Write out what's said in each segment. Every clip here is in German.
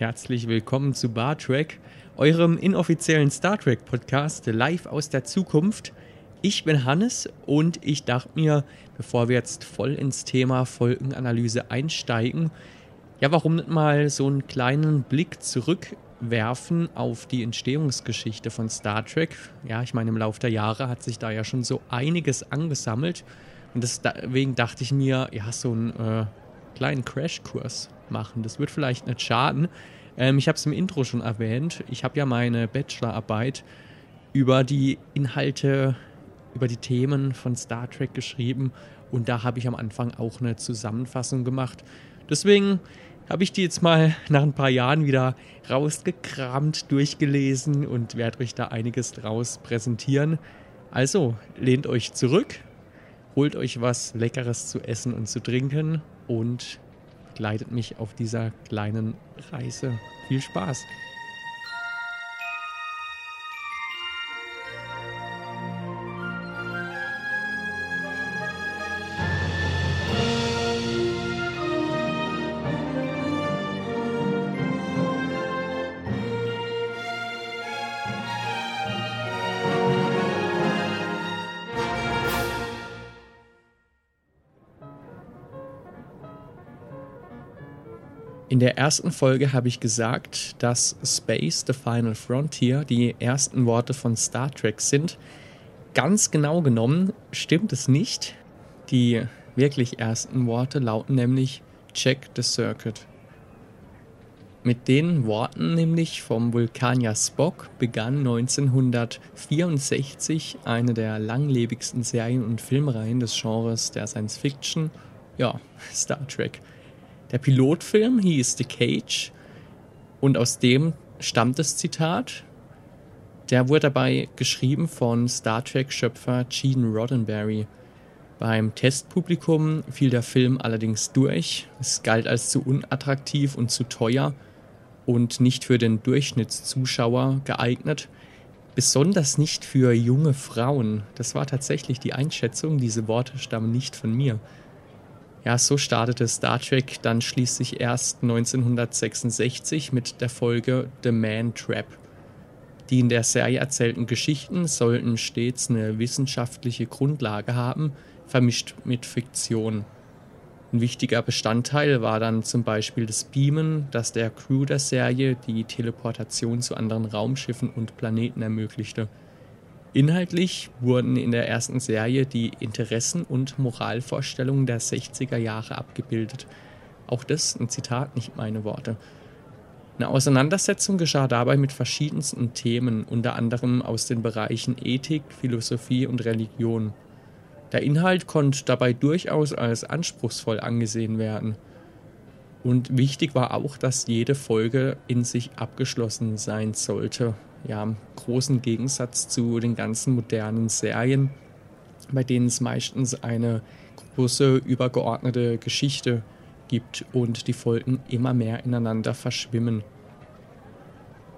herzlich willkommen zu Bar Trek, eurem inoffiziellen Star Trek Podcast live aus der Zukunft. Ich bin Hannes und ich dachte mir, bevor wir jetzt voll ins Thema Folgenanalyse einsteigen, ja, warum nicht mal so einen kleinen Blick zurückwerfen auf die Entstehungsgeschichte von Star Trek? Ja, ich meine, im Laufe der Jahre hat sich da ja schon so einiges angesammelt und deswegen dachte ich mir, ja, so einen äh, kleinen Crashkurs machen. Das wird vielleicht nicht schaden. Ähm, ich habe es im Intro schon erwähnt. Ich habe ja meine Bachelorarbeit über die Inhalte, über die Themen von Star Trek geschrieben und da habe ich am Anfang auch eine Zusammenfassung gemacht. Deswegen habe ich die jetzt mal nach ein paar Jahren wieder rausgekramt, durchgelesen und werde euch da einiges draus präsentieren. Also lehnt euch zurück, holt euch was Leckeres zu essen und zu trinken und begleitet mich auf dieser kleinen Reise. Viel Spaß! In der ersten Folge habe ich gesagt, dass Space the Final Frontier die ersten Worte von Star Trek sind. Ganz genau genommen stimmt es nicht. Die wirklich ersten Worte lauten nämlich Check the Circuit. Mit den Worten nämlich vom Vulkanier Spock begann 1964 eine der langlebigsten Serien und Filmreihen des Genres der Science Fiction, ja, Star Trek. Der Pilotfilm hieß The Cage und aus dem stammt das Zitat. Der wurde dabei geschrieben von Star Trek-Schöpfer Gene Roddenberry. Beim Testpublikum fiel der Film allerdings durch. Es galt als zu unattraktiv und zu teuer und nicht für den Durchschnittszuschauer geeignet. Besonders nicht für junge Frauen. Das war tatsächlich die Einschätzung. Diese Worte stammen nicht von mir. Ja, so startete Star Trek dann schließlich erst 1966 mit der Folge The Man Trap. Die in der Serie erzählten Geschichten sollten stets eine wissenschaftliche Grundlage haben, vermischt mit Fiktion. Ein wichtiger Bestandteil war dann zum Beispiel das Beamen, das der Crew der Serie die Teleportation zu anderen Raumschiffen und Planeten ermöglichte. Inhaltlich wurden in der ersten Serie die Interessen und Moralvorstellungen der 60er Jahre abgebildet. Auch das ein Zitat, nicht meine Worte. Eine Auseinandersetzung geschah dabei mit verschiedensten Themen, unter anderem aus den Bereichen Ethik, Philosophie und Religion. Der Inhalt konnte dabei durchaus als anspruchsvoll angesehen werden. Und wichtig war auch, dass jede Folge in sich abgeschlossen sein sollte, ja, großen Gegensatz zu den ganzen modernen Serien, bei denen es meistens eine große übergeordnete Geschichte gibt und die Folgen immer mehr ineinander verschwimmen.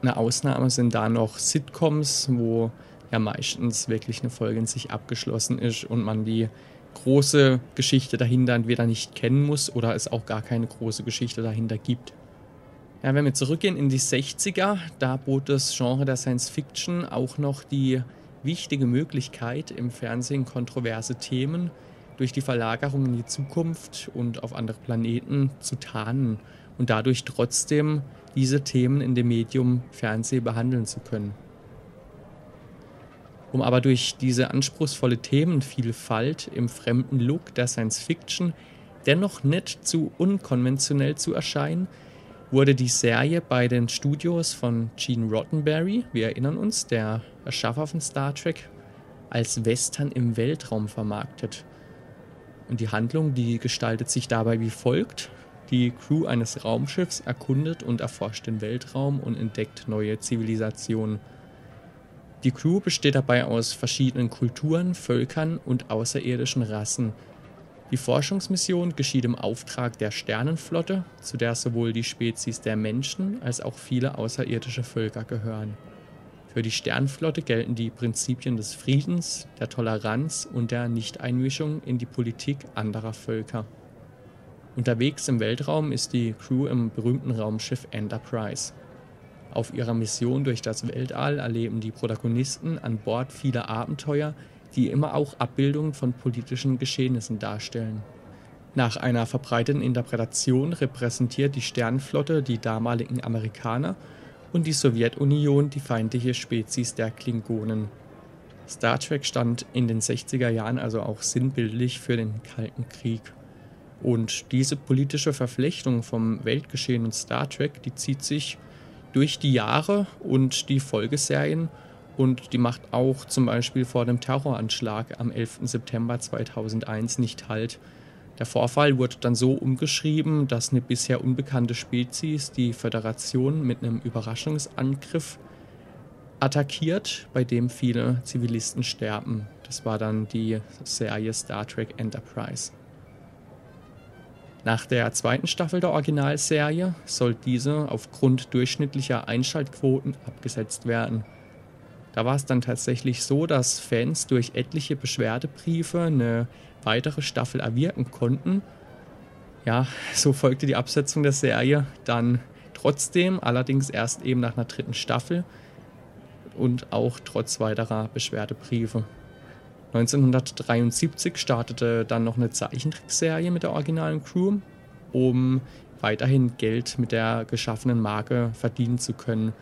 Eine Ausnahme sind da noch Sitcoms, wo ja meistens wirklich eine Folge in sich abgeschlossen ist und man die große Geschichte dahinter entweder nicht kennen muss oder es auch gar keine große Geschichte dahinter gibt. Ja, wenn wir zurückgehen in die 60er, da bot das Genre der Science Fiction auch noch die wichtige Möglichkeit, im Fernsehen kontroverse Themen durch die Verlagerung in die Zukunft und auf andere Planeten zu tarnen und dadurch trotzdem diese Themen in dem Medium Fernsehen behandeln zu können. Um aber durch diese anspruchsvolle Themenvielfalt im fremden Look der Science Fiction dennoch nicht zu unkonventionell zu erscheinen, wurde die Serie bei den Studios von Gene Roddenberry, wir erinnern uns, der Erschaffer von Star Trek, als Western im Weltraum vermarktet. Und die Handlung, die gestaltet sich dabei wie folgt. Die Crew eines Raumschiffs erkundet und erforscht den Weltraum und entdeckt neue Zivilisationen. Die Crew besteht dabei aus verschiedenen Kulturen, Völkern und außerirdischen Rassen – die Forschungsmission geschieht im Auftrag der Sternenflotte, zu der sowohl die Spezies der Menschen als auch viele außerirdische Völker gehören. Für die Sternenflotte gelten die Prinzipien des Friedens, der Toleranz und der Nichteinmischung in die Politik anderer Völker. Unterwegs im Weltraum ist die Crew im berühmten Raumschiff Enterprise. Auf ihrer Mission durch das Weltall erleben die Protagonisten an Bord viele Abenteuer, die immer auch Abbildungen von politischen Geschehnissen darstellen. Nach einer verbreiteten Interpretation repräsentiert die Sternenflotte die damaligen Amerikaner und die Sowjetunion die feindliche Spezies der Klingonen. Star Trek stand in den 60er Jahren also auch sinnbildlich für den Kalten Krieg. Und diese politische Verflechtung vom Weltgeschehen und Star Trek, die zieht sich durch die Jahre und die Folgeserien und die macht auch zum Beispiel vor dem Terroranschlag am 11. September 2001 nicht halt. Der Vorfall wurde dann so umgeschrieben, dass eine bisher unbekannte Spezies die Föderation mit einem Überraschungsangriff attackiert, bei dem viele Zivilisten sterben. Das war dann die Serie Star Trek Enterprise. Nach der zweiten Staffel der Originalserie soll diese aufgrund durchschnittlicher Einschaltquoten abgesetzt werden. Da war es dann tatsächlich so, dass Fans durch etliche Beschwerdebriefe eine weitere Staffel erwirken konnten. Ja, so folgte die Absetzung der Serie dann trotzdem, allerdings erst eben nach einer dritten Staffel und auch trotz weiterer Beschwerdebriefe. 1973 startete dann noch eine Zeichentrickserie mit der originalen Crew, um weiterhin Geld mit der geschaffenen Marke verdienen zu können.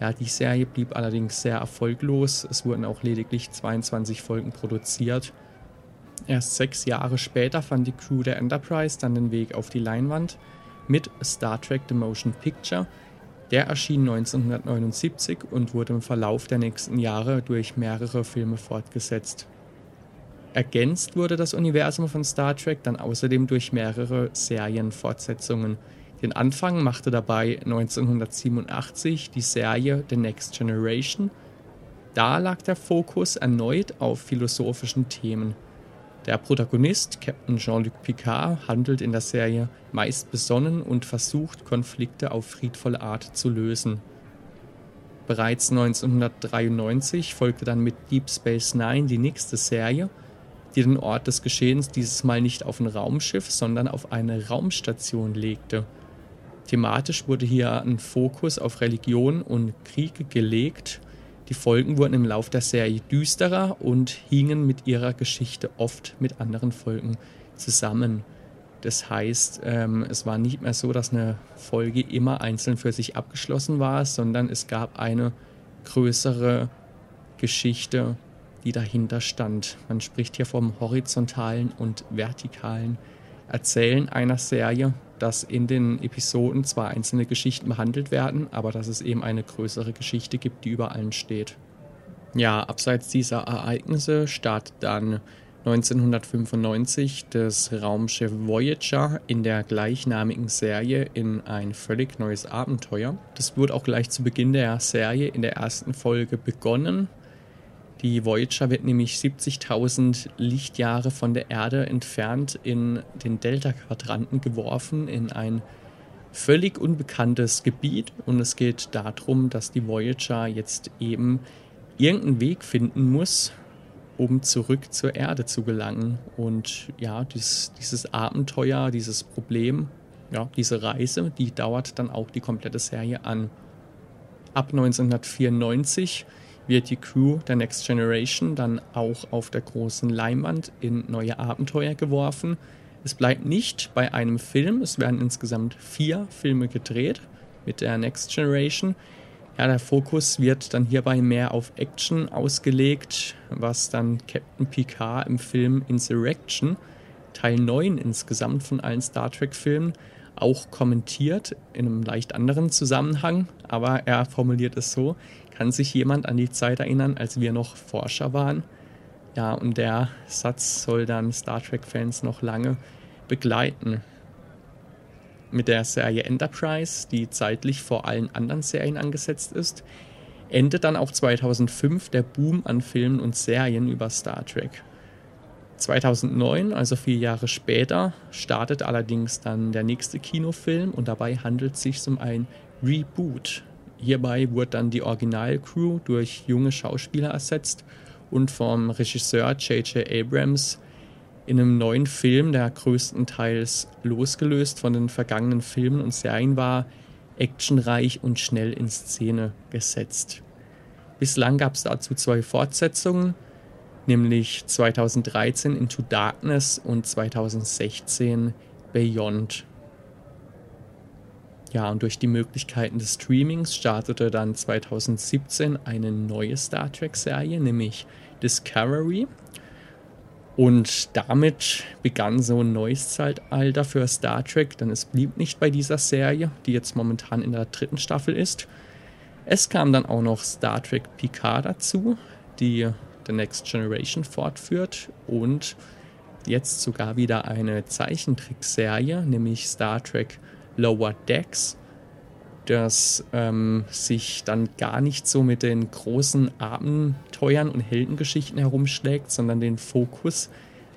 Ja, die Serie blieb allerdings sehr erfolglos. Es wurden auch lediglich 22 Folgen produziert. Erst sechs Jahre später fand die Crew der Enterprise dann den Weg auf die Leinwand mit Star Trek The Motion Picture. Der erschien 1979 und wurde im Verlauf der nächsten Jahre durch mehrere Filme fortgesetzt. Ergänzt wurde das Universum von Star Trek dann außerdem durch mehrere Serienfortsetzungen. Den Anfang machte dabei 1987 die Serie The Next Generation. Da lag der Fokus erneut auf philosophischen Themen. Der Protagonist, Captain Jean-Luc Picard, handelt in der Serie meist besonnen und versucht, Konflikte auf friedvolle Art zu lösen. Bereits 1993 folgte dann mit Deep Space Nine die nächste Serie – die den Ort des Geschehens dieses Mal nicht auf ein Raumschiff, sondern auf eine Raumstation legte. Thematisch wurde hier ein Fokus auf Religion und Krieg gelegt. Die Folgen wurden im Lauf der Serie düsterer und hingen mit ihrer Geschichte oft mit anderen Folgen zusammen. Das heißt, ähm, es war nicht mehr so, dass eine Folge immer einzeln für sich abgeschlossen war, sondern es gab eine größere Geschichte, die dahinter stand. Man spricht hier vom horizontalen und vertikalen Erzählen einer Serie, dass in den Episoden zwar einzelne Geschichten behandelt werden, aber dass es eben eine größere Geschichte gibt, die über allen steht. Ja, abseits dieser Ereignisse startet dann 1995 das Raumschiff Voyager in der gleichnamigen Serie in ein völlig neues Abenteuer. Das wurde auch gleich zu Beginn der Serie in der ersten Folge begonnen die Voyager wird nämlich 70.000 Lichtjahre von der Erde entfernt in den Delta-Quadranten geworfen, in ein völlig unbekanntes Gebiet. Und es geht darum, dass die Voyager jetzt eben irgendeinen Weg finden muss, um zurück zur Erde zu gelangen. Und ja, dieses, dieses Abenteuer, dieses Problem, ja, diese Reise, die dauert dann auch die komplette Serie an. Ab 1994 wird die Crew der Next Generation dann auch auf der großen Leinwand in neue Abenteuer geworfen. Es bleibt nicht bei einem Film, es werden insgesamt vier Filme gedreht mit der Next Generation. Ja, der Fokus wird dann hierbei mehr auf Action ausgelegt, was dann Captain Picard im Film Insurrection, Teil 9 insgesamt von allen Star Trek-Filmen, auch kommentiert in einem leicht anderen Zusammenhang, aber er formuliert es so, kann sich jemand an die Zeit erinnern, als wir noch Forscher waren? Ja, und der Satz soll dann Star Trek-Fans noch lange begleiten. Mit der Serie Enterprise, die zeitlich vor allen anderen Serien angesetzt ist, endet dann auch 2005 der Boom an Filmen und Serien über Star Trek. 2009, also vier Jahre später, startet allerdings dann der nächste Kinofilm und dabei handelt es sich um ein Reboot Hierbei wurde dann die Originalcrew durch junge Schauspieler ersetzt und vom Regisseur J.J. Abrams in einem neuen Film, der größtenteils losgelöst von den vergangenen Filmen und Serien war, actionreich und schnell in Szene gesetzt. Bislang gab es dazu zwei Fortsetzungen, nämlich 2013 Into Darkness und 2016 Beyond. Ja, und durch die Möglichkeiten des Streamings startete dann 2017 eine neue Star Trek-Serie, nämlich Discovery. Und damit begann so ein neues Zeitalter für Star Trek, denn es blieb nicht bei dieser Serie, die jetzt momentan in der dritten Staffel ist. Es kam dann auch noch Star Trek Picard dazu, die The Next Generation fortführt und jetzt sogar wieder eine Zeichentrickserie, nämlich Star Trek Lower Decks, das ähm, sich dann gar nicht so mit den großen Abenteuern und Heldengeschichten herumschlägt, sondern den Fokus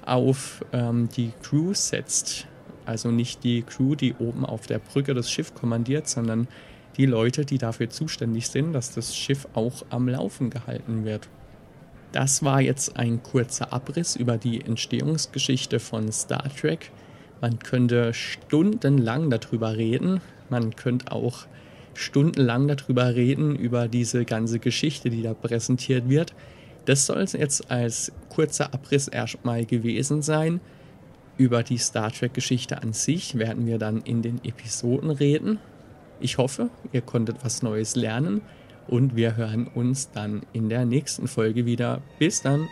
auf ähm, die Crew setzt. Also nicht die Crew, die oben auf der Brücke das Schiff kommandiert, sondern die Leute, die dafür zuständig sind, dass das Schiff auch am Laufen gehalten wird. Das war jetzt ein kurzer Abriss über die Entstehungsgeschichte von Star Trek. Man könnte stundenlang darüber reden. Man könnte auch stundenlang darüber reden, über diese ganze Geschichte, die da präsentiert wird. Das soll es jetzt als kurzer Abriss erstmal gewesen sein. Über die Star Trek-Geschichte an sich werden wir dann in den Episoden reden. Ich hoffe, ihr konntet was Neues lernen und wir hören uns dann in der nächsten Folge wieder. Bis dann!